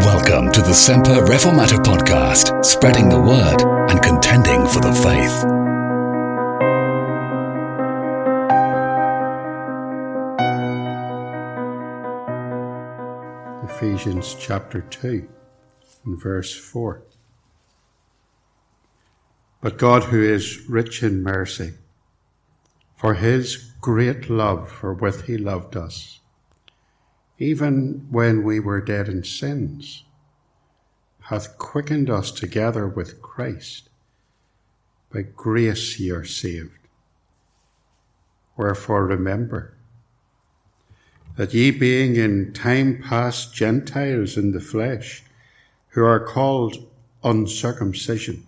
Welcome to the Semper Reformata podcast, spreading the word and contending for the faith. Ephesians chapter 2 and verse 4. But God, who is rich in mercy, for his great love for wherewith he loved us, even when we were dead in sins, hath quickened us together with Christ. By grace ye are saved. Wherefore remember that ye being in time past Gentiles in the flesh, who are called uncircumcision,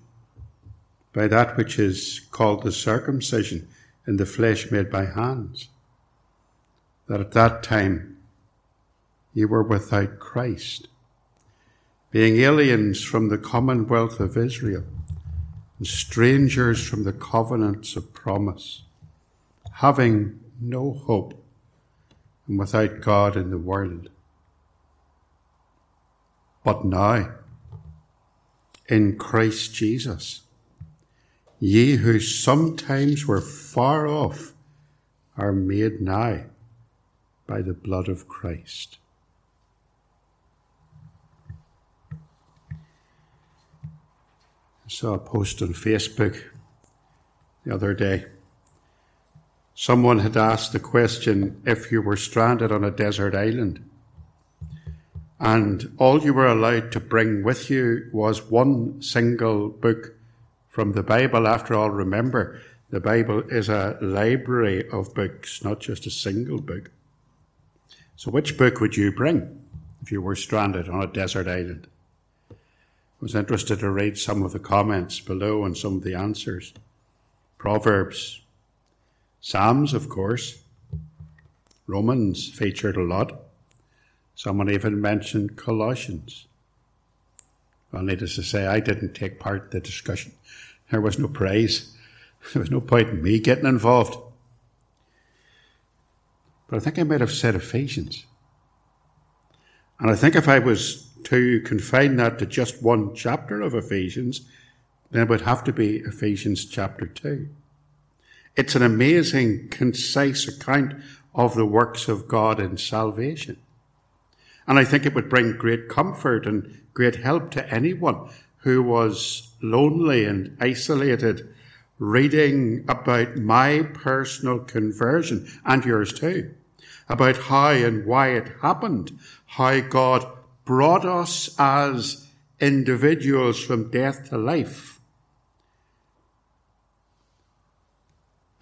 by that which is called the circumcision in the flesh made by hands, that at that time ye were without Christ, being aliens from the commonwealth of Israel, and strangers from the covenants of promise, having no hope and without God in the world. But now, in Christ Jesus, ye who sometimes were far off are made nigh by the blood of Christ. Saw a post on Facebook the other day. Someone had asked the question if you were stranded on a desert island and all you were allowed to bring with you was one single book from the Bible. After all, remember, the Bible is a library of books, not just a single book. So, which book would you bring if you were stranded on a desert island? Was interested to read some of the comments below and some of the answers. Proverbs, Psalms, of course. Romans featured a lot. Someone even mentioned Colossians. Well, needless to say, I didn't take part in the discussion. There was no praise. There was no point in me getting involved. But I think I might have said Ephesians. And I think if I was to confine that to just one chapter of Ephesians, then it would have to be Ephesians chapter 2. It's an amazing, concise account of the works of God in salvation. And I think it would bring great comfort and great help to anyone who was lonely and isolated, reading about my personal conversion and yours too, about how and why it happened, how God brought us as individuals from death to life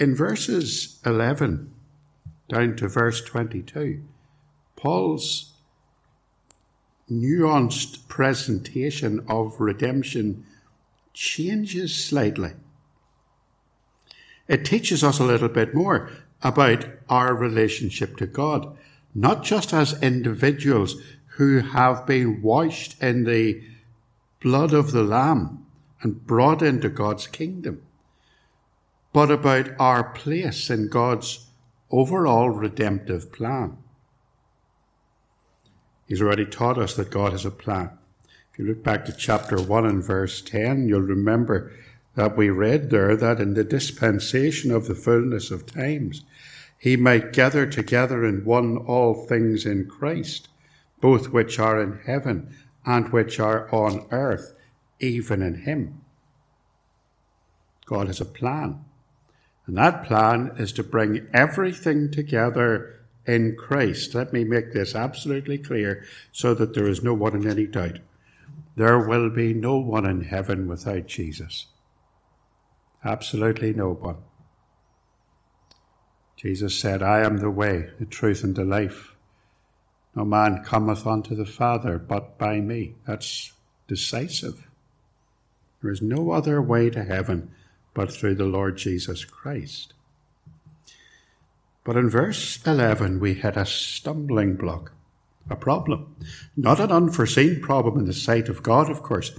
In verses 11 down to verse 22, Paul's nuanced presentation of redemption changes slightly. It teaches us a little bit more about our relationship to God, not just as individuals who have been washed in the blood of the Lamb and brought into God's kingdom but about our place in God's overall redemptive plan. He's already taught us that God has a plan. If you look back to chapter 1 and verse 10, you'll remember that we read there that in the dispensation of the fullness of times, he might gather together in one all things in Christ, both which are in heaven and which are on earth, even in him. God has a plan. And that plan is to bring everything together in Christ. Let me make this absolutely clear so that there is no one in any doubt. There will be no one in heaven without Jesus. Absolutely no one. Jesus said, I am the way, the truth, and the life. No man cometh unto the Father but by me. That's decisive. There is no other way to heaven but through the Lord Jesus Christ. But in verse 11, we had a stumbling block, a problem. Not an unforeseen problem in the sight of God, of course.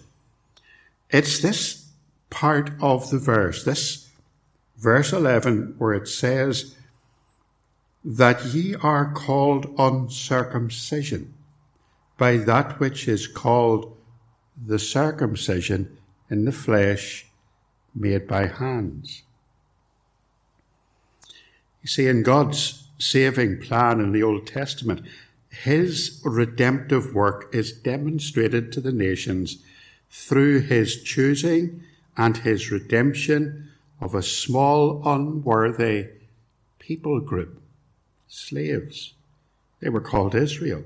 It's this part of the verse, this verse 11, where it says, that ye are called uncircumcision by that which is called the circumcision in the flesh made by hands. You see, in God's saving plan in the Old Testament, his redemptive work is demonstrated to the nations through his choosing and his redemption of a small, unworthy people group, slaves. They were called Israel.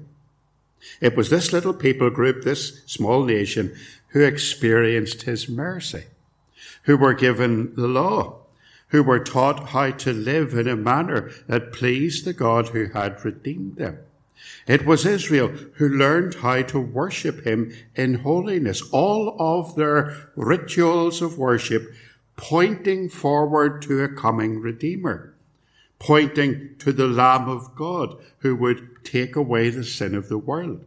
It was this little people group, this small nation, who experienced his mercy, who were given the law, who were taught how to live in a manner that pleased the God who had redeemed them. It was Israel who learned how to worship him in holiness. All of their rituals of worship pointing forward to a coming Redeemer, pointing to the Lamb of God who would take away the sin of the world.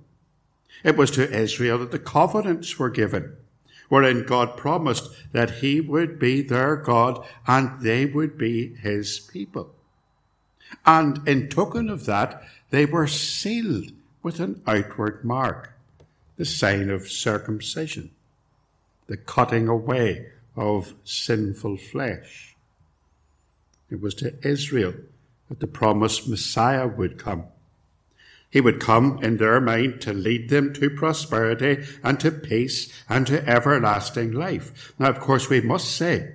It was to Israel that the covenants were given, wherein God promised that he would be their God and they would be his people. And in token of that, they were sealed with an outward mark, the sign of circumcision, the cutting away of sinful flesh. It was to Israel that the promised Messiah would come. He would come in their mind to lead them to prosperity and to peace and to everlasting life. Now, of course, we must say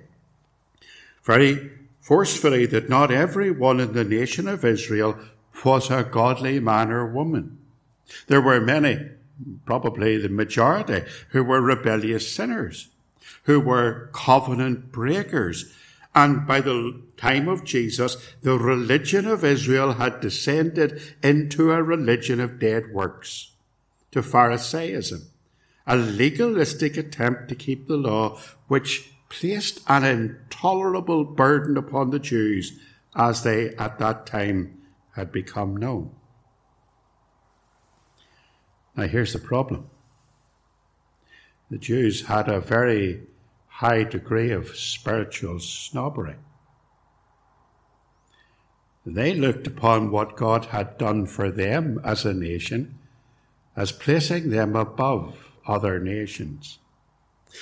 very forcefully that not everyone in the nation of Israel was a godly man or woman. There were many, probably the majority, who were rebellious sinners, who were covenant breakers. And by the time of Jesus, the religion of Israel had descended into a religion of dead works, to Pharisaism, a legalistic attempt to keep the law, which placed an intolerable burden upon the Jews as they at that time had become known. Now, here's the problem the Jews had a very high degree of spiritual snobbery. They looked upon what God had done for them as a nation as placing them above other nations.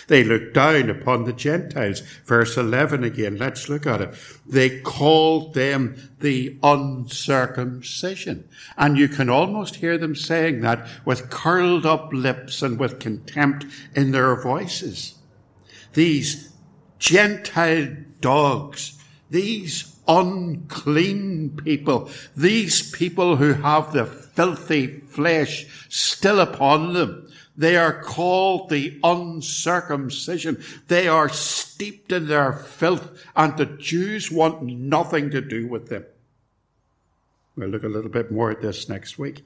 They looked down upon the Gentiles. Verse 11 again, let's look at it. They called them the uncircumcision. And you can almost hear them saying that with curled up lips and with contempt in their voices. These Gentile dogs, these unclean people, these people who have the filthy flesh still upon them, they are called the uncircumcision. They are steeped in their filth, and the Jews want nothing to do with them. We'll look a little bit more at this next week.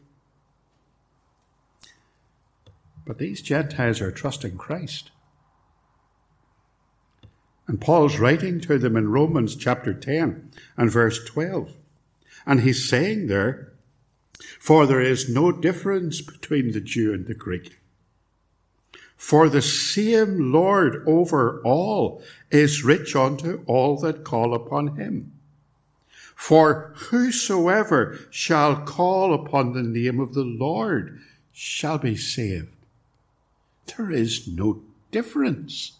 But these Gentiles are trusting Christ. And Paul's writing to them in Romans chapter 10 and verse 12. And he's saying there, For there is no difference between the Jew and the Greek for the same Lord over all is rich unto all that call upon him. For whosoever shall call upon the name of the Lord shall be saved. There is no difference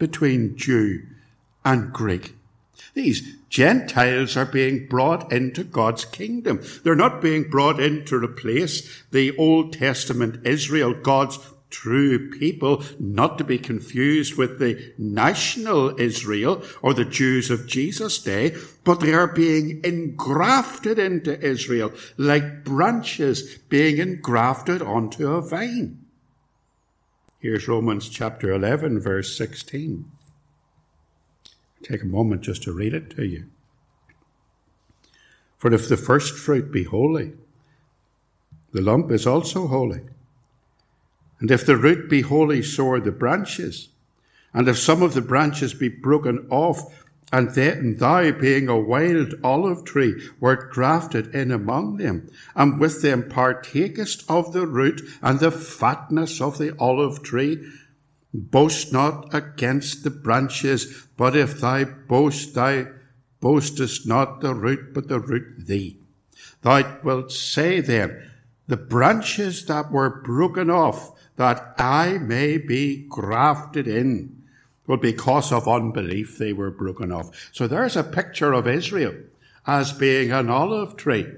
between Jew and Greek. These Gentiles are being brought into God's kingdom. They're not being brought in to replace the Old Testament Israel, God's true people, not to be confused with the national Israel or the Jews of Jesus' day, but they are being engrafted into Israel like branches being engrafted onto a vine. Here's Romans chapter 11, verse 16. Take a moment just to read it to you. For if the first fruit be holy, the lump is also holy. And if the root be holy, so are the branches. And if some of the branches be broken off, and then thou, being a wild olive tree, wert grafted in among them, and with them partakest of the root and the fatness of the olive tree, boast not against the branches, but if thou boast, thou boastest not the root, but the root thee. Thou wilt say then, the branches that were broken off, that I may be grafted in. Well, because of unbelief, they were broken off. So there's a picture of Israel as being an olive tree.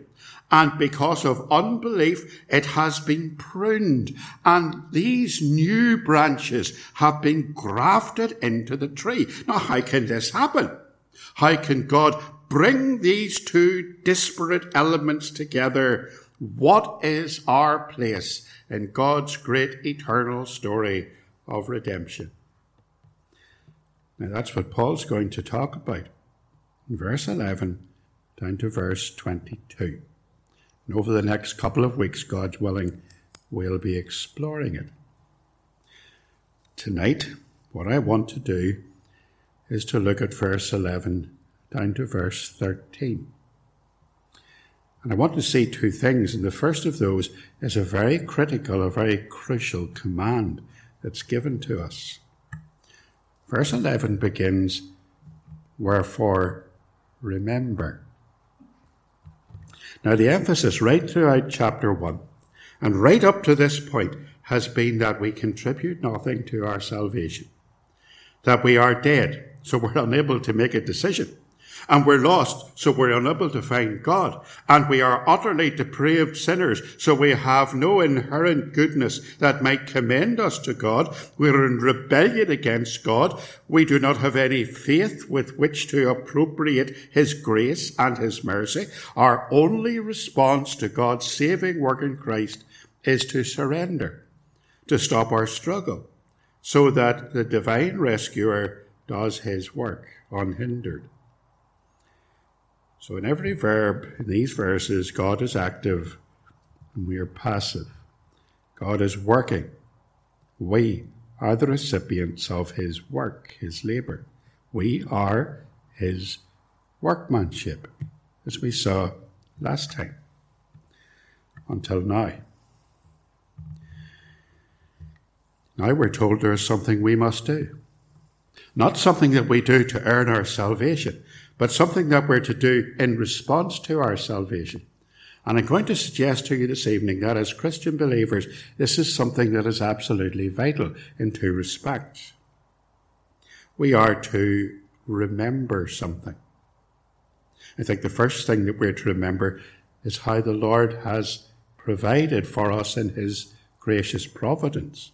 And because of unbelief, it has been pruned. And these new branches have been grafted into the tree. Now, how can this happen? How can God bring these two disparate elements together? What is our place in God's great eternal story of redemption? Now, that's what Paul's going to talk about in verse 11 down to verse 22. And over the next couple of weeks, God's willing, we'll be exploring it. Tonight, what I want to do is to look at verse 11 down to verse 13. And I want to see two things, and the first of those is a very critical, a very crucial command that's given to us. Verse 11 begins, Wherefore remember. Now, the emphasis right throughout chapter 1 and right up to this point has been that we contribute nothing to our salvation, that we are dead, so we're unable to make a decision and we're lost, so we're unable to find God. And we are utterly depraved sinners, so we have no inherent goodness that might commend us to God. We're in rebellion against God. We do not have any faith with which to appropriate His grace and His mercy. Our only response to God's saving work in Christ is to surrender, to stop our struggle, so that the divine rescuer does His work unhindered. So, in every verb in these verses, God is active and we are passive. God is working. We are the recipients of His work, His labour. We are His workmanship, as we saw last time, until now. Now we're told there is something we must do. Not something that we do to earn our salvation, but something that we're to do in response to our salvation. And I'm going to suggest to you this evening that as Christian believers, this is something that is absolutely vital in two respects. We are to remember something. I think the first thing that we're to remember is how the Lord has provided for us in His gracious providence,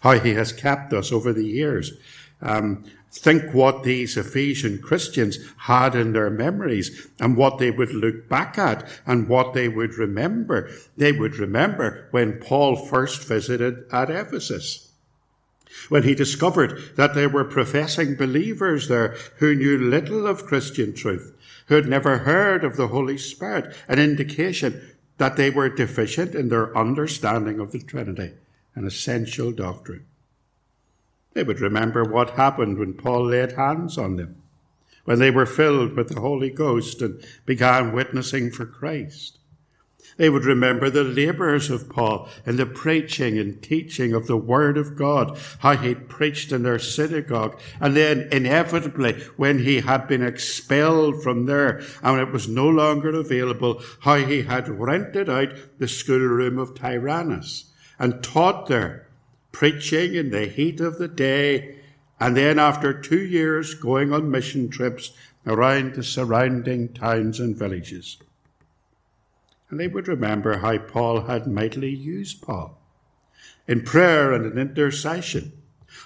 how He has kept us over the years. Um, Think what these Ephesian Christians had in their memories and what they would look back at and what they would remember. They would remember when Paul first visited at Ephesus. When he discovered that there were professing believers there who knew little of Christian truth, who had never heard of the Holy Spirit, an indication that they were deficient in their understanding of the Trinity, an essential doctrine. They would remember what happened when Paul laid hands on them, when they were filled with the Holy Ghost and began witnessing for Christ. They would remember the labours of Paul in the preaching and teaching of the Word of God, how he preached in their synagogue, and then inevitably when he had been expelled from there and it was no longer available, how he had rented out the schoolroom of Tyrannus and taught there preaching in the heat of the day, and then after two years going on mission trips around the surrounding towns and villages. And they would remember how Paul had mightily used Paul in prayer and in intercession,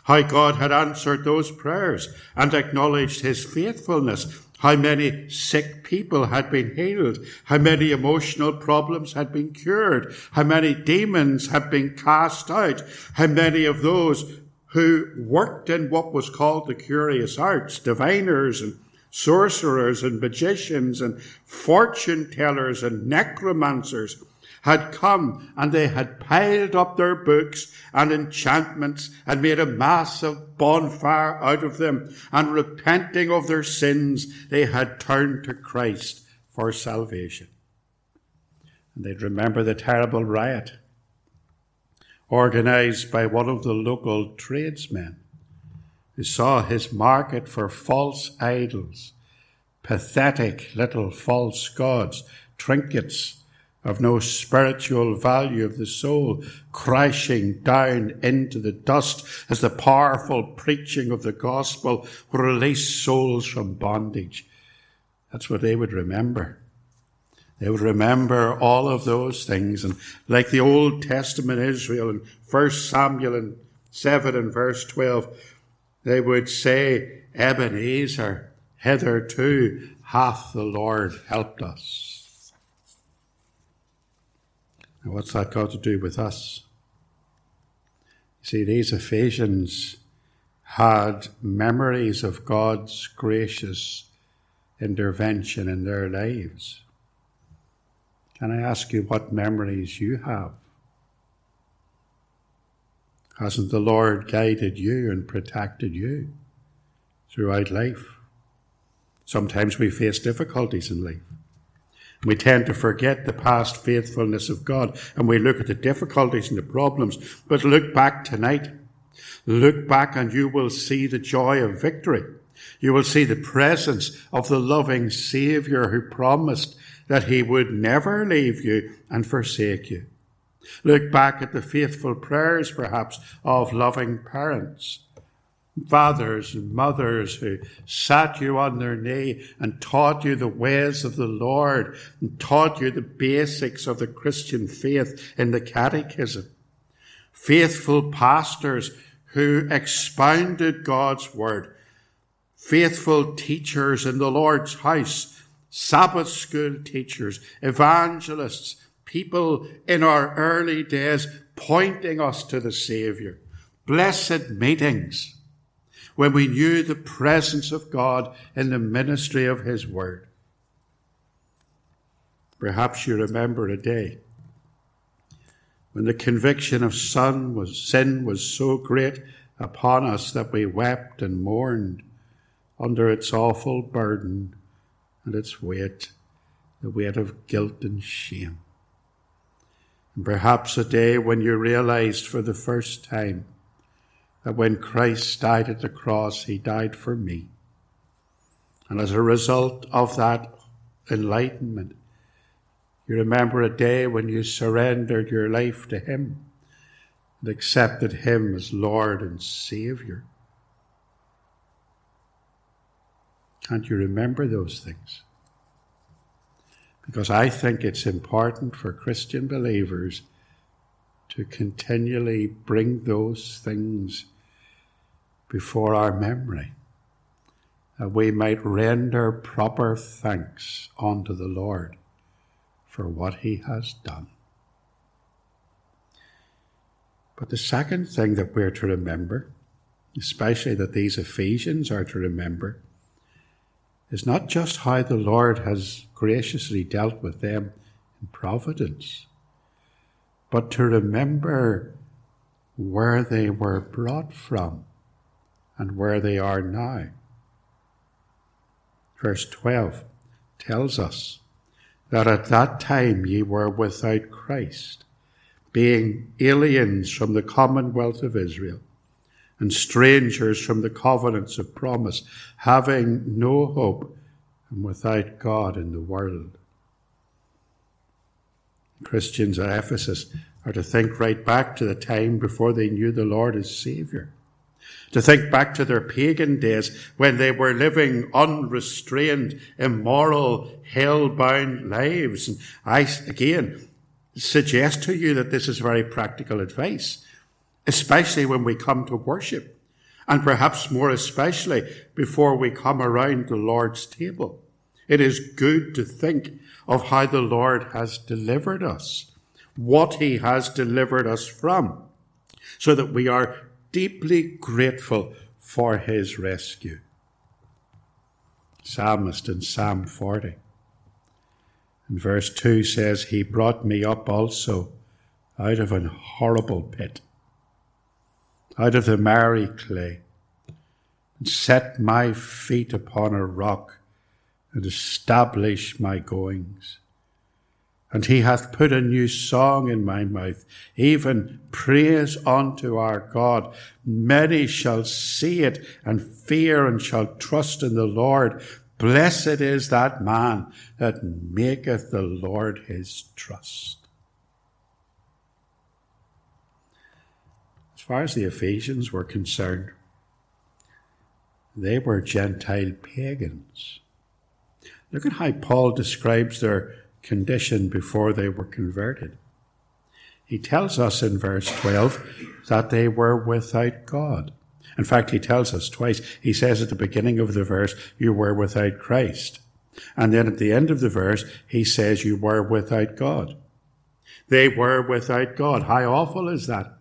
how God had answered those prayers and acknowledged his faithfulness how many sick people had been healed, how many emotional problems had been cured, how many demons had been cast out, how many of those who worked in what was called the curious arts, diviners and sorcerers and magicians and fortune tellers and necromancers, had come and they had piled up their books and enchantments and made a massive bonfire out of them. And repenting of their sins, they had turned to Christ for salvation. And they'd remember the terrible riot organized by one of the local tradesmen who saw his market for false idols, pathetic little false gods, trinkets, of no spiritual value of the soul, crashing down into the dust as the powerful preaching of the gospel will release souls from bondage. That's what they would remember. They would remember all of those things. And like the Old Testament Israel in 1 Samuel and 7 and verse 12, they would say, Ebenezer, hitherto hath the Lord helped us. What's that got to do with us? You see, these Ephesians had memories of God's gracious intervention in their lives. Can I ask you what memories you have? Hasn't the Lord guided you and protected you throughout life? Sometimes we face difficulties in life. We tend to forget the past faithfulness of God and we look at the difficulties and the problems. But look back tonight. Look back and you will see the joy of victory. You will see the presence of the loving Saviour who promised that he would never leave you and forsake you. Look back at the faithful prayers, perhaps, of loving parents, fathers and mothers who sat you on their knee and taught you the ways of the Lord and taught you the basics of the Christian faith in the catechism. Faithful pastors who expounded God's word. Faithful teachers in the Lord's house. Sabbath school teachers, evangelists, people in our early days pointing us to the Saviour. Blessed meetings when we knew the presence of God in the ministry of His Word. Perhaps you remember a day when the conviction of sin was, sin was so great upon us that we wept and mourned under its awful burden and its weight, the weight of guilt and shame. And perhaps a day when you realized for the first time that when Christ died at the cross, he died for me. And as a result of that enlightenment, you remember a day when you surrendered your life to him and accepted him as Lord and Savior. Can't you remember those things? because I think it's important for Christian believers to continually bring those things before our memory, that we might render proper thanks unto the Lord for what he has done. But the second thing that we're to remember, especially that these Ephesians are to remember, is not just how the Lord has graciously dealt with them in providence, but to remember where they were brought from and where they are now. Verse 12 tells us that at that time ye were without Christ, being aliens from the commonwealth of Israel and strangers from the covenants of promise, having no hope and without God in the world. Christians at Ephesus are to think right back to the time before they knew the Lord as Saviour. To think back to their pagan days when they were living unrestrained, immoral, hell-bound lives. And I, again, suggest to you that this is very practical advice especially when we come to worship, and perhaps more especially before we come around the Lord's table. It is good to think of how the Lord has delivered us, what he has delivered us from, so that we are deeply grateful for his rescue. Psalmist in Psalm 40. And verse 2 says, He brought me up also out of an horrible pit out of the miry clay, and set my feet upon a rock, and established my goings. And he hath put a new song in my mouth, even praise unto our God. Many shall see it and fear and shall trust in the Lord. Blessed is that man that maketh the Lord his trust. As far as the Ephesians were concerned, they were Gentile pagans. Look at how Paul describes their condition before they were converted. He tells us in verse 12 that they were without God. In fact, he tells us twice. He says at the beginning of the verse, you were without Christ. And then at the end of the verse, he says you were without God. They were without God. How awful is that?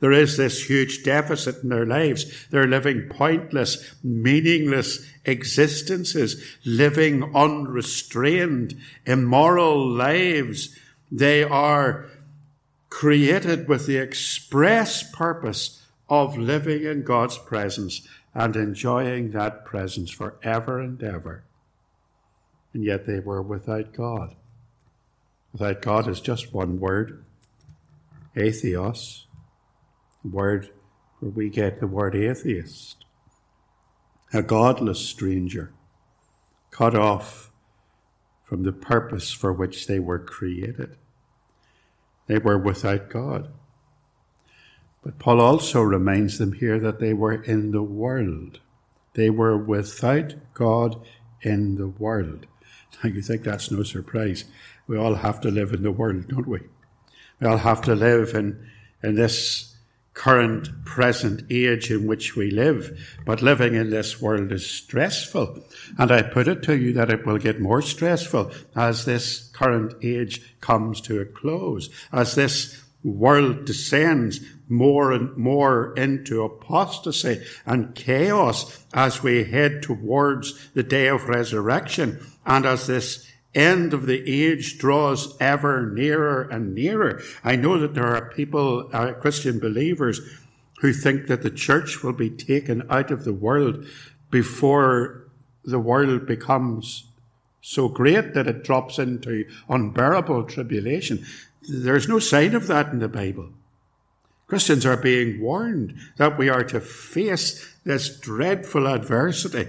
There is this huge deficit in their lives. They're living pointless, meaningless existences, living unrestrained, immoral lives. They are created with the express purpose of living in God's presence and enjoying that presence forever and ever. And yet they were without God. Without God is just one word atheos, word where we get the word atheist. A godless stranger, cut off from the purpose for which they were created. They were without God. But Paul also reminds them here that they were in the world. They were without God in the world. Now you think that's no surprise. We all have to live in the world, don't we? We all have to live in, in this current present age in which we live. But living in this world is stressful. And I put it to you that it will get more stressful as this current age comes to a close, as this world descends more and more into apostasy and chaos as we head towards the day of resurrection and as this end of the age draws ever nearer and nearer. I know that there are people, uh, Christian believers, who think that the church will be taken out of the world before the world becomes so great that it drops into unbearable tribulation. There's no sign of that in the Bible. Christians are being warned that we are to face this dreadful adversity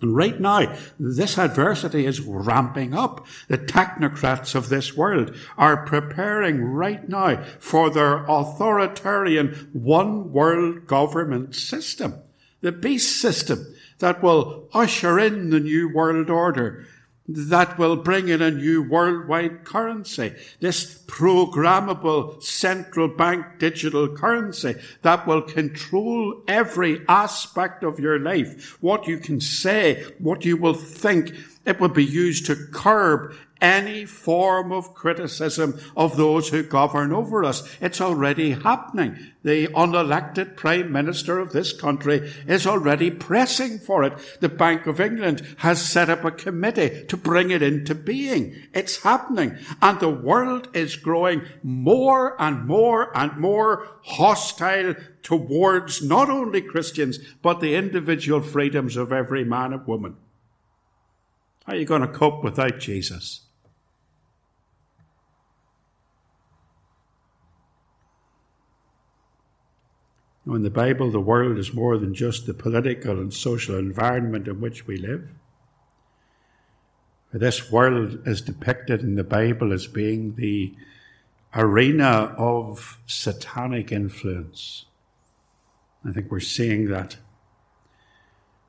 and right now, this adversity is ramping up. The technocrats of this world are preparing right now for their authoritarian one world government system, the beast system that will usher in the new world order that will bring in a new worldwide currency, this programmable central bank digital currency that will control every aspect of your life, what you can say, what you will think. It will be used to curb any form of criticism of those who govern over us. It's already happening. The unelected Prime Minister of this country is already pressing for it. The Bank of England has set up a committee to bring it into being. It's happening. And the world is growing more and more and more hostile towards not only Christians, but the individual freedoms of every man and woman. How are you going to cope without Jesus? Now, In the Bible, the world is more than just the political and social environment in which we live. This world is depicted in the Bible as being the arena of satanic influence. I think we're seeing that.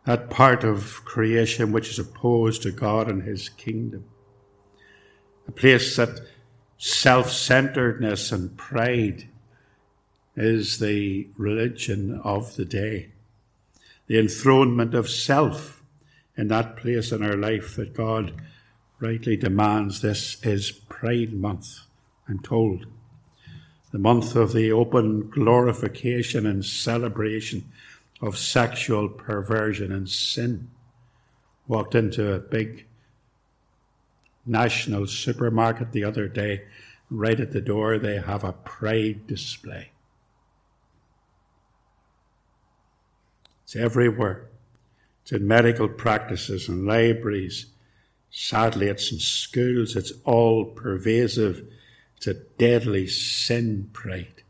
That part of creation which is opposed to God and His kingdom. A place that self centeredness and pride is the religion of the day. The enthronement of self in that place in our life that God rightly demands. This is Pride Month, I'm told. The month of the open glorification and celebration of sexual perversion and sin. Walked into a big national supermarket the other day. Right at the door, they have a pride display. It's everywhere. It's in medical practices and libraries. Sadly, it's in schools. It's all pervasive. It's a deadly sin pride.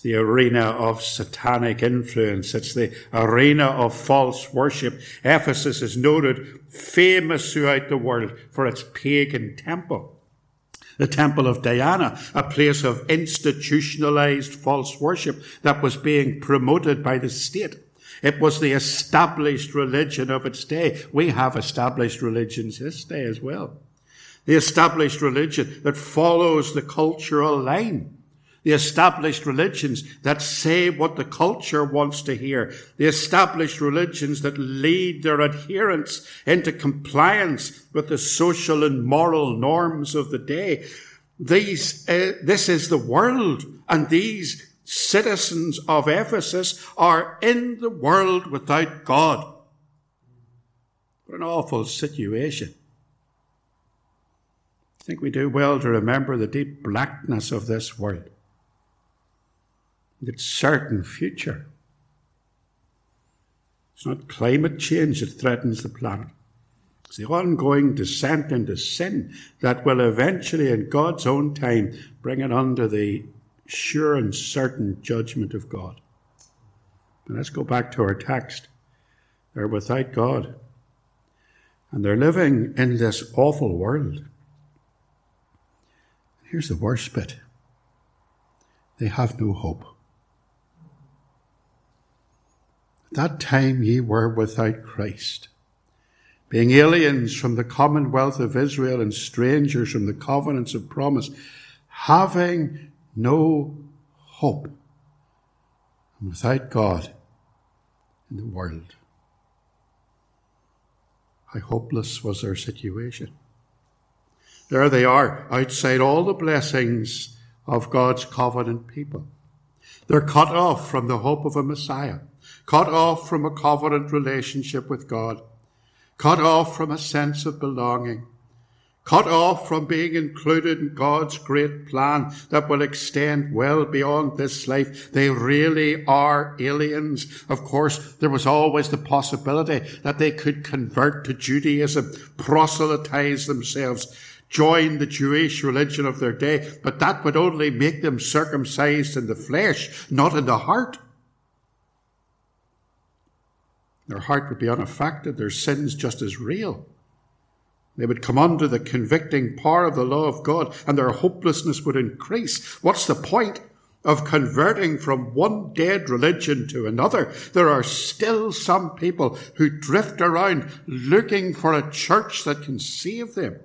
It's the arena of satanic influence. It's the arena of false worship. Ephesus is noted famous throughout the world for its pagan temple. The temple of Diana, a place of institutionalized false worship that was being promoted by the state. It was the established religion of its day. We have established religions this day as well. The established religion that follows the cultural line the established religions that say what the culture wants to hear, the established religions that lead their adherents into compliance with the social and moral norms of the day. These, uh, this is the world, and these citizens of Ephesus are in the world without God. What an awful situation. I think we do well to remember the deep blackness of this world its certain future. It's not climate change that threatens the planet. It's the ongoing descent into sin that will eventually, in God's own time, bring it under the sure and certain judgment of God. And let's go back to our text. They're without God. And they're living in this awful world. Here's the worst bit they have no hope. That time ye were without Christ, being aliens from the commonwealth of Israel and strangers from the covenants of promise, having no hope, and without God in the world. How hopeless was their situation. There they are, outside all the blessings of God's covenant people. They're cut off from the hope of a Messiah cut off from a covenant relationship with God, cut off from a sense of belonging, cut off from being included in God's great plan that will extend well beyond this life. They really are aliens. Of course, there was always the possibility that they could convert to Judaism, proselytize themselves, join the Jewish religion of their day, but that would only make them circumcised in the flesh, not in the heart. Their heart would be unaffected, their sins just as real. They would come under the convicting power of the law of God and their hopelessness would increase. What's the point of converting from one dead religion to another? There are still some people who drift around looking for a church that can save them.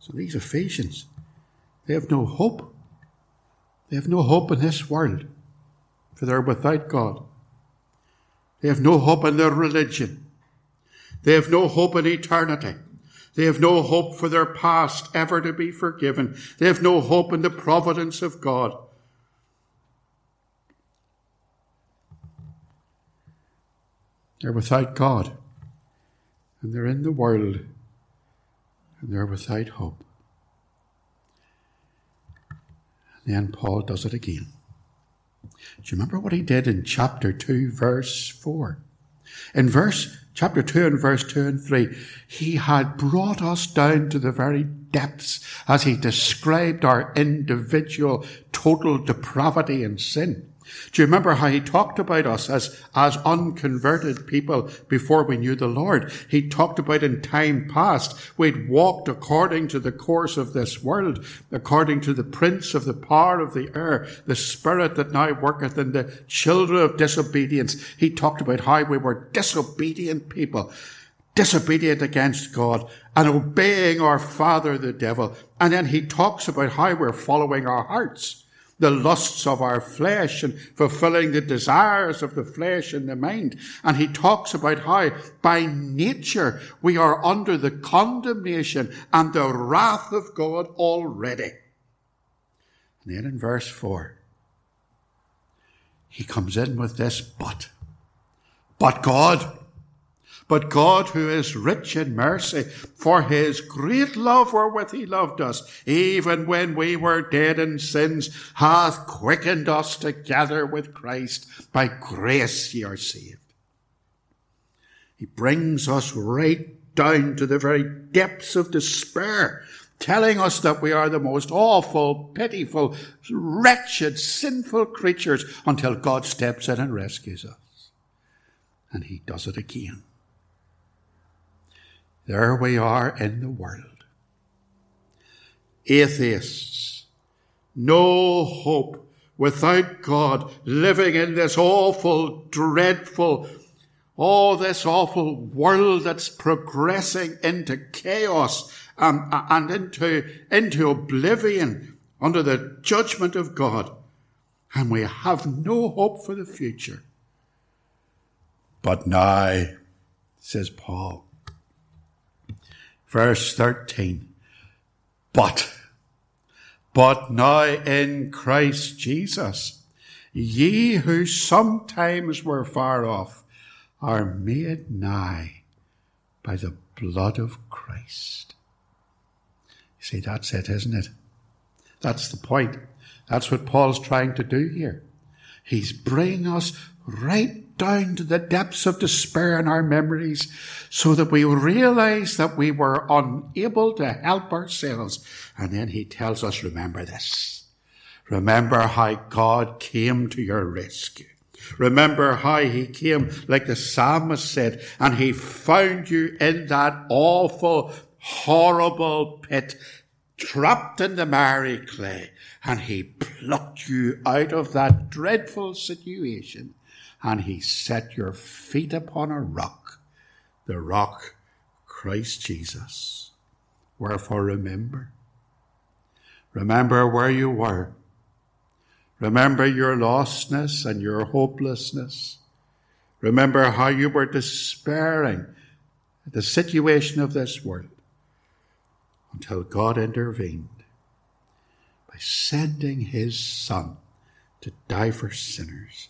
So these Ephesians, they have no hope. They have no hope in this world, for they're without God. They have no hope in their religion. They have no hope in eternity. They have no hope for their past ever to be forgiven. They have no hope in the providence of God. They're without God. And they're in the world. And they're without hope. And then Paul does it again. Do you remember what he did in chapter 2, verse 4? In verse chapter 2 and verse 2 and 3, he had brought us down to the very depths as he described our individual total depravity and sin. Do you remember how he talked about us as, as unconverted people before we knew the Lord? He talked about in time past, we'd walked according to the course of this world, according to the prince of the power of the air, the spirit that now worketh in the children of disobedience. He talked about how we were disobedient people disobedient against God and obeying our father, the devil. And then he talks about how we're following our hearts the lusts of our flesh and fulfilling the desires of the flesh and the mind. And he talks about how by nature we are under the condemnation and the wrath of God already. And then in verse 4, he comes in with this but. But God, but God, who is rich in mercy, for his great love wherewith he loved us, even when we were dead in sins, hath quickened us together with Christ. By grace ye are saved. He brings us right down to the very depths of despair telling us that we are the most awful, pitiful, wretched, sinful creatures until God steps in and rescues us. And he does it again. There we are in the world. Atheists, no hope without God, living in this awful, dreadful, all this awful world that's progressing into chaos um, and into, into oblivion under the judgment of God. And we have no hope for the future. But now, says Paul, verse 13, but, but now in Christ Jesus, ye who sometimes were far off are made nigh by the blood of Christ. You see, that's it, isn't it? That's the point. That's what Paul's trying to do here. He's bringing us right down to the depths of despair in our memories so that we realize that we were unable to help ourselves. And then he tells us, remember this. Remember how God came to your rescue. Remember how he came, like the psalmist said, and he found you in that awful, horrible pit, trapped in the miry clay, and he plucked you out of that dreadful situation and he set your feet upon a rock, the rock Christ Jesus. Wherefore remember. Remember where you were. Remember your lostness and your hopelessness. Remember how you were despairing at the situation of this world until God intervened by sending his Son to die for sinners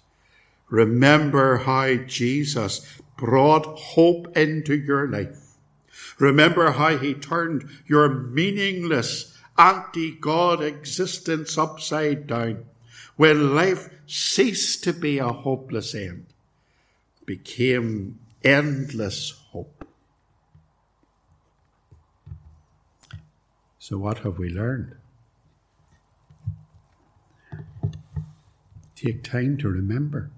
Remember how Jesus brought hope into your life. Remember how he turned your meaningless anti-God existence upside down when life ceased to be a hopeless end, became endless hope. So what have we learned? Take time to remember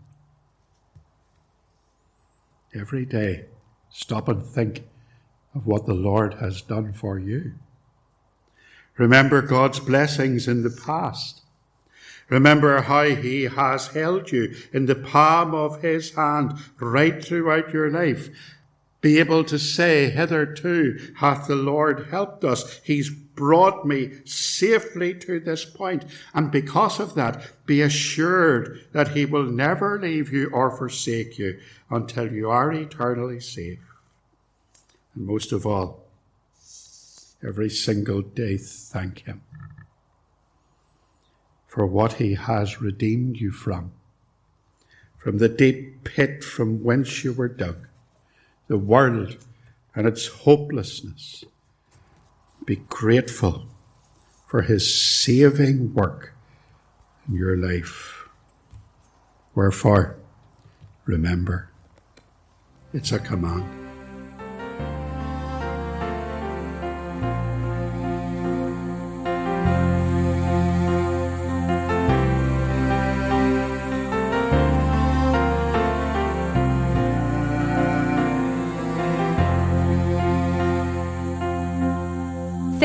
every day, stop and think of what the Lord has done for you. Remember God's blessings in the past. Remember how He has held you in the palm of His hand right throughout your life. Be able to say, hitherto hath the Lord helped us. He's brought me safely to this point. And because of that, be assured that He will never leave you or forsake you until you are eternally safe. And most of all, every single day, thank Him for what He has redeemed you from, from the deep pit from whence you were dug, the world and its hopelessness be grateful for his saving work in your life. Wherefore, remember, it's a command.